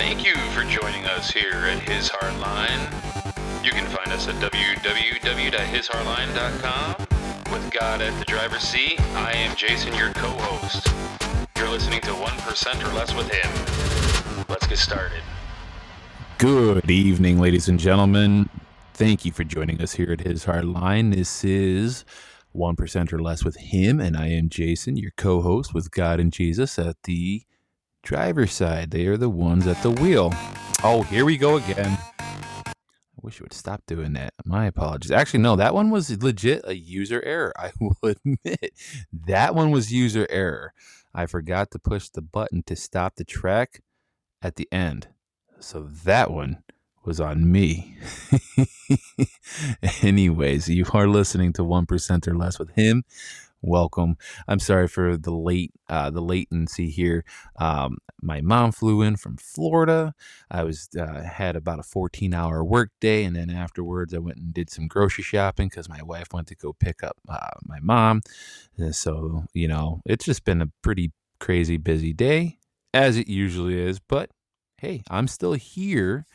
Thank you for joining us here at His Hardline. You can find us at www.hishardline.com. With God at the driver's seat, I am Jason, your co host. You're listening to 1% or Less with Him. Let's get started. Good evening, ladies and gentlemen. Thank you for joining us here at His Hardline. This is 1% or Less with Him, and I am Jason, your co host with God and Jesus at the driver's side. They are the ones at the wheel. Oh, here we go again. I wish you would stop doing that. My apologies. Actually, no, that one was legit a user error. I will admit that one was user error. I forgot to push the button to stop the track at the end. So that one was on me. Anyways, you are listening to 1% or less with him welcome. I'm sorry for the late uh, the latency here. Um, my mom flew in from Florida. I was uh, had about a 14 hour work day, and then afterwards I went and did some grocery shopping because my wife went to go pick up uh, my mom. And so you know, it's just been a pretty crazy busy day as it usually is. But hey, I'm still here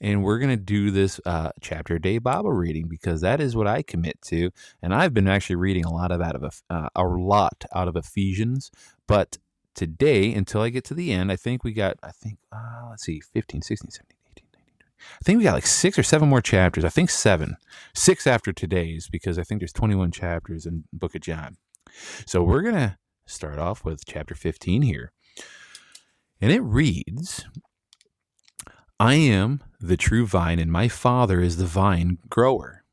and we're going to do this uh, chapter day Bible reading because that is what I commit to. And I've been actually reading a lot of out of uh, a lot out of Ephesians, but today until I get to the end, I think we got I think uh, let's see 15, 16, 17, 18, 19, 20. I think we got like six or seven more chapters. I think seven, six after today's because I think there's 21 chapters in Book of John. So we're gonna start off with chapter 15 here. And it reads, I am the true vine, and my Father is the vine grower.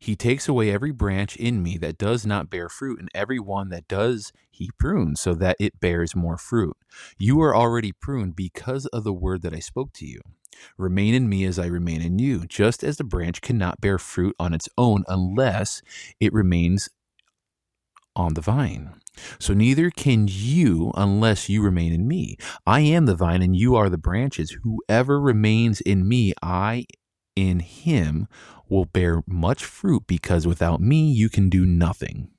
He takes away every branch in me that does not bear fruit, and every one that does, he prunes, so that it bears more fruit. You are already pruned because of the word that I spoke to you. Remain in me as I remain in you, just as the branch cannot bear fruit on its own unless it remains on the vine. So neither can you unless you remain in me. I am the vine and you are the branches. Whoever remains in me, I in him will bear much fruit because without me you can do nothing.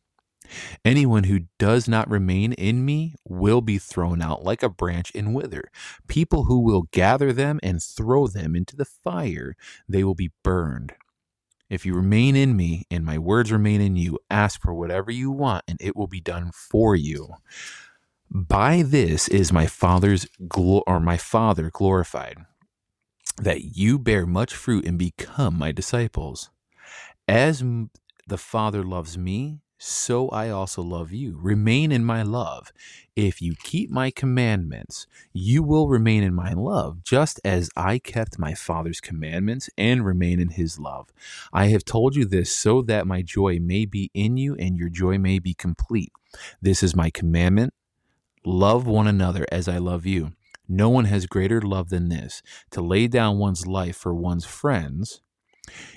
Anyone who does not remain in me will be thrown out like a branch and wither. People who will gather them and throw them into the fire, they will be burned. If you remain in me and my words remain in you, ask for whatever you want and it will be done for you. By this is my Father's glo- or my Father glorified, that you bear much fruit and become my disciples. As the Father loves me, so I also love you. Remain in my love. If you keep my commandments, you will remain in my love, just as I kept my Father's commandments and remain in his love. I have told you this so that my joy may be in you and your joy may be complete. This is my commandment love one another as I love you. No one has greater love than this to lay down one's life for one's friends.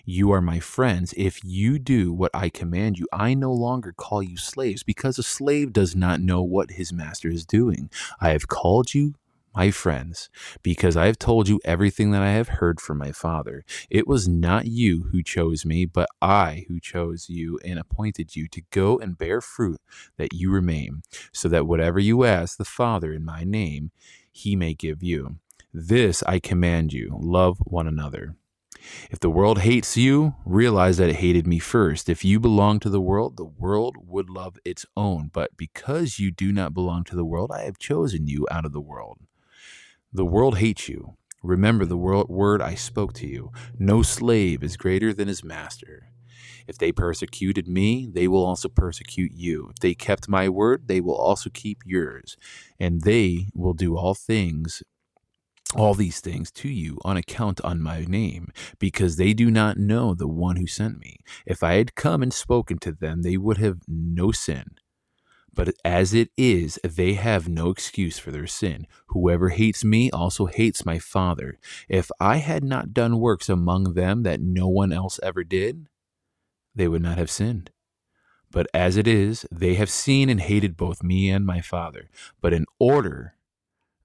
You are my friends if you do what I command you. I no longer call you slaves because a slave does not know what his master is doing. I have called you my friends, because I have told you everything that I have heard from my Father. It was not you who chose me, but I who chose you and appointed you to go and bear fruit that you remain, so that whatever you ask the Father in my name, he may give you. This I command you love one another. If the world hates you, realize that it hated me first. If you belong to the world, the world would love its own. But because you do not belong to the world, I have chosen you out of the world. The world hates you. Remember the word I spoke to you. No slave is greater than his master. If they persecuted me, they will also persecute you. If they kept my word, they will also keep yours. And they will do all things all these things to you on account on my name, because they do not know the one who sent me. If I had come and spoken to them, they would have no sin. But as it is, they have no excuse for their sin. Whoever hates me also hates my Father. If I had not done works among them that no one else ever did, they would not have sinned. But as it is, they have seen and hated both me and my Father. But in order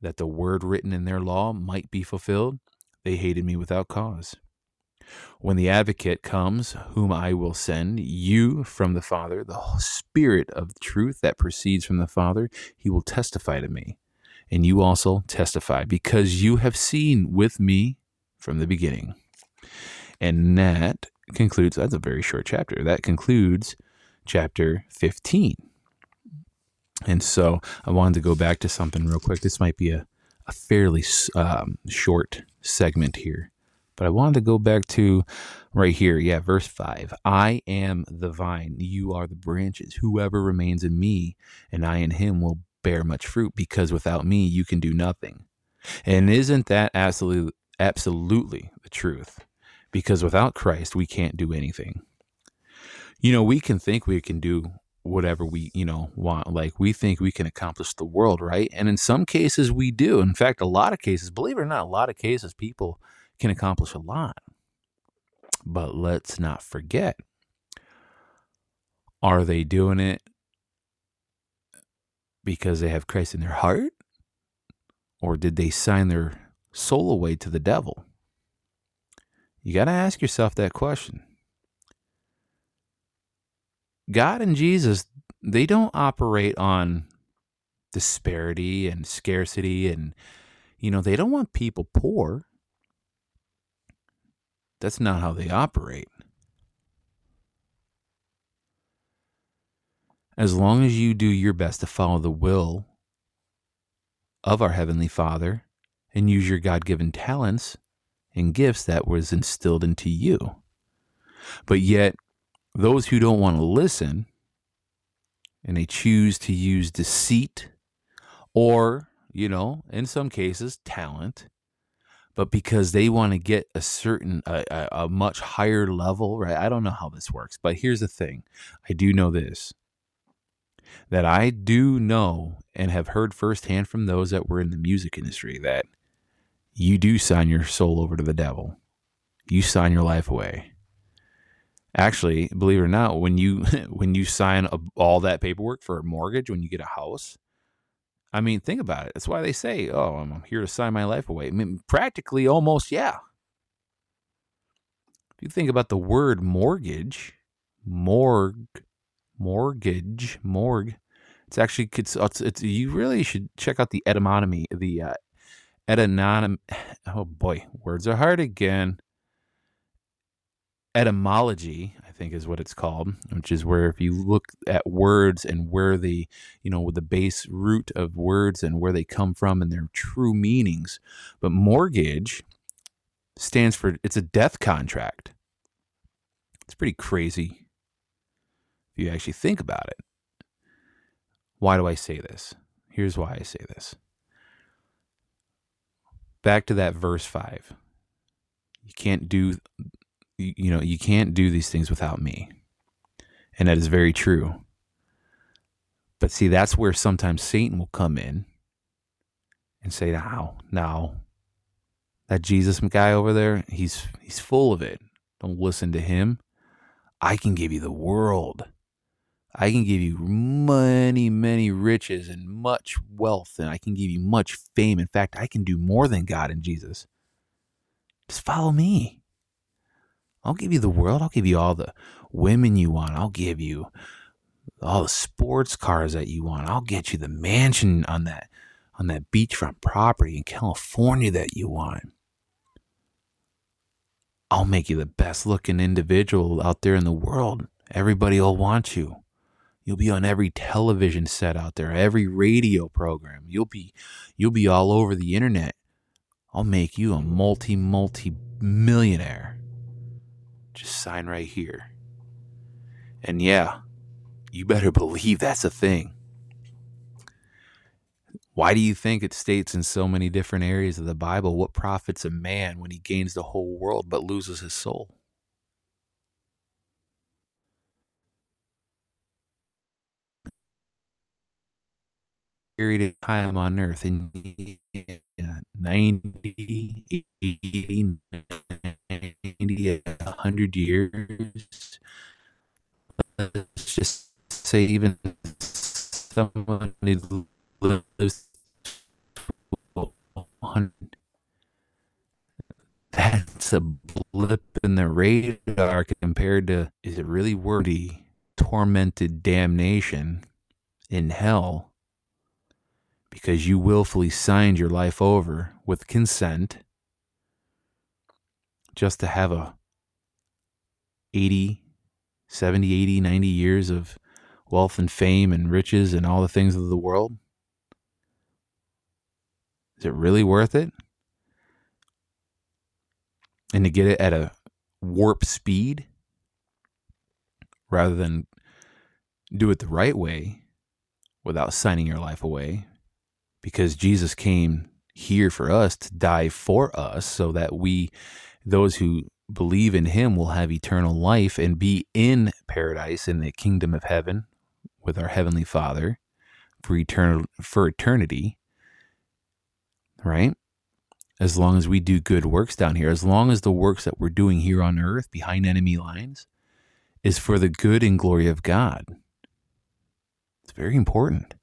that the word written in their law might be fulfilled, they hated me without cause. When the advocate comes, whom I will send, you from the Father, the Spirit of truth that proceeds from the Father, he will testify to me. and you also testify because you have seen with me from the beginning. And that concludes, that's a very short chapter. That concludes chapter 15. And so I wanted to go back to something real quick. This might be a, a fairly um, short segment here, but I wanted to go back to right here. Yeah, verse 5 I am the vine, you are the branches. Whoever remains in me and I in him will bear much fruit because without me you can do nothing. And isn't that absolutely absolutely the truth? Because without Christ we can't do anything. You know, we can think we can do whatever we, you know, want. Like we think we can accomplish the world, right? And in some cases we do. In fact, a lot of cases, believe it or not, a lot of cases people can accomplish a lot. But let's not forget are they doing it because they have Christ in their heart? Or did they sign their soul away to the devil? You got to ask yourself that question. God and Jesus, they don't operate on disparity and scarcity and you know, they don't want people poor. That's not how they operate. As long as you do your best to follow the will of our Heavenly Father and use your God given talents and gifts that was instilled into you. But yet, those who don't want to listen and they choose to use deceit or, you know, in some cases, talent, but because they want to get a certain, a, a, a much higher level, right? I don't know how this works, but here's the thing I do know this that I do know and have heard firsthand from those that were in the music industry that you do sign your soul over to the devil. You sign your life away. Actually, believe it or not, when you when you sign a, all that paperwork for a mortgage when you get a house, I mean, think about it. That's why they say, "Oh, I'm here to sign my life away." I mean, practically, almost, yeah. If you think about the word mortgage, morgue, mortgage, morgue, it's actually it's, it's, it's you really should check out the etymology, the uh. Oh boy, words are hard again etymology, I think is what it's called, which is where if you look at words and where the, you know, the base root of words and where they come from and their true meanings. But mortgage stands for it's a death contract. It's pretty crazy if you actually think about it. Why do I say this? Here's why I say this. Back to that verse 5. You can't do you know, you can't do these things without me. And that is very true. But see, that's where sometimes Satan will come in and say, now, now, that Jesus guy over there, he's he's full of it. Don't listen to him. I can give you the world. I can give you many, many riches and much wealth, and I can give you much fame. In fact, I can do more than God and Jesus. Just follow me. I'll give you the world. I'll give you all the women you want. I'll give you all the sports cars that you want. I'll get you the mansion on that on that beachfront property in California that you want. I'll make you the best looking individual out there in the world. Everybody will want you. You'll be on every television set out there, every radio program. You'll be you'll be all over the internet. I'll make you a multi multi millionaire. Just sign right here. And yeah, you better believe that's a thing. Why do you think it states in so many different areas of the Bible what profits a man when he gains the whole world but loses his soul? period of time on earth in 90, 80, 90, 100 years. Let's just say even someone who lives 100, that's a blip in the radar compared to is it really worthy? Tormented damnation in hell. Because you willfully signed your life over with consent just to have a 80, 70, 80, 90 years of wealth and fame and riches and all the things of the world? Is it really worth it? And to get it at a warp speed rather than do it the right way without signing your life away because Jesus came here for us to die for us so that we those who believe in him will have eternal life and be in paradise in the kingdom of heaven with our heavenly father for eternal for eternity right? As long as we do good works down here as long as the works that we're doing here on earth behind enemy lines is for the good and glory of God it's very important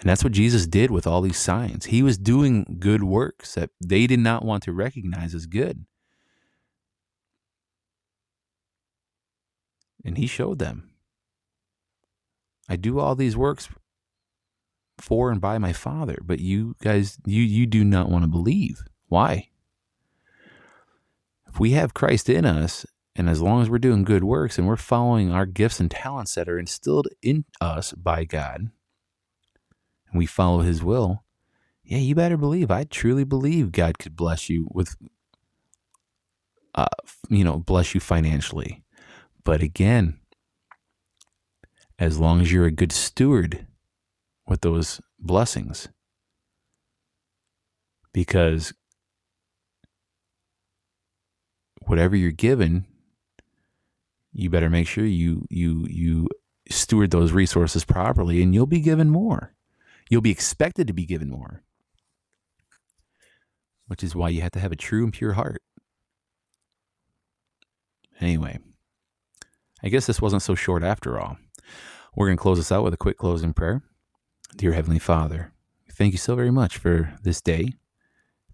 and that's what Jesus did with all these signs. He was doing good works that they did not want to recognize as good. And he showed them. I do all these works for and by my Father, but you guys you you do not want to believe. Why? If we have Christ in us, and as long as we're doing good works and we're following our gifts and talents that are instilled in us by God, we follow his will, yeah, you better believe. I truly believe God could bless you with, uh, you know, bless you financially. But again, as long as you're a good steward with those blessings, because whatever you're given, you better make sure you you you steward those resources properly, and you'll be given more. You'll be expected to be given more, which is why you have to have a true and pure heart. Anyway, I guess this wasn't so short after all. We're going to close this out with a quick closing prayer. Dear Heavenly Father, thank you so very much for this day.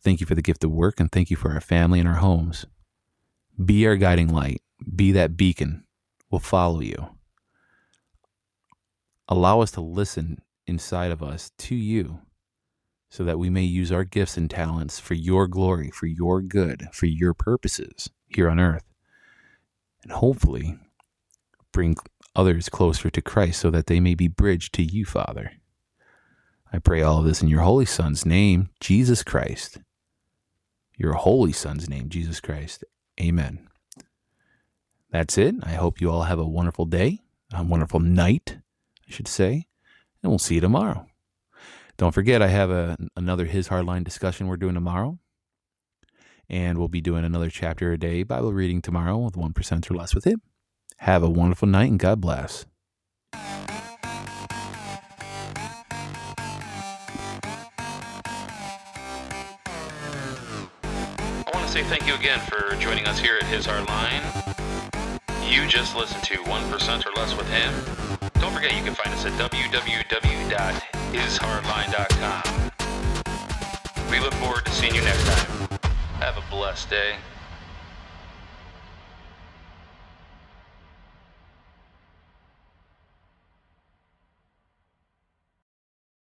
Thank you for the gift of work and thank you for our family and our homes. Be our guiding light. Be that beacon. We'll follow you. Allow us to listen inside of us to you so that we may use our gifts and talents for your glory, for your good, for your purposes here on earth. And hopefully bring others closer to Christ so that they may be bridged to you, Father. I pray all of this in your Holy Son's name, Jesus Christ. Your Holy Son's name, Jesus Christ. Amen. That's it. I hope you all have a wonderful day, a wonderful night, I should say and we'll see you tomorrow. Don't forget, I have a, another His Hardline discussion we're doing tomorrow. And we'll be doing another chapter a day Bible reading tomorrow with 1% or less with him. Have a wonderful night and God bless. I want to say thank you again for joining us here at His Hardline. You just listened to 1% or less with him. Forget you can find us at www.hishardline.com. We look forward to seeing you next time. Have a blessed day.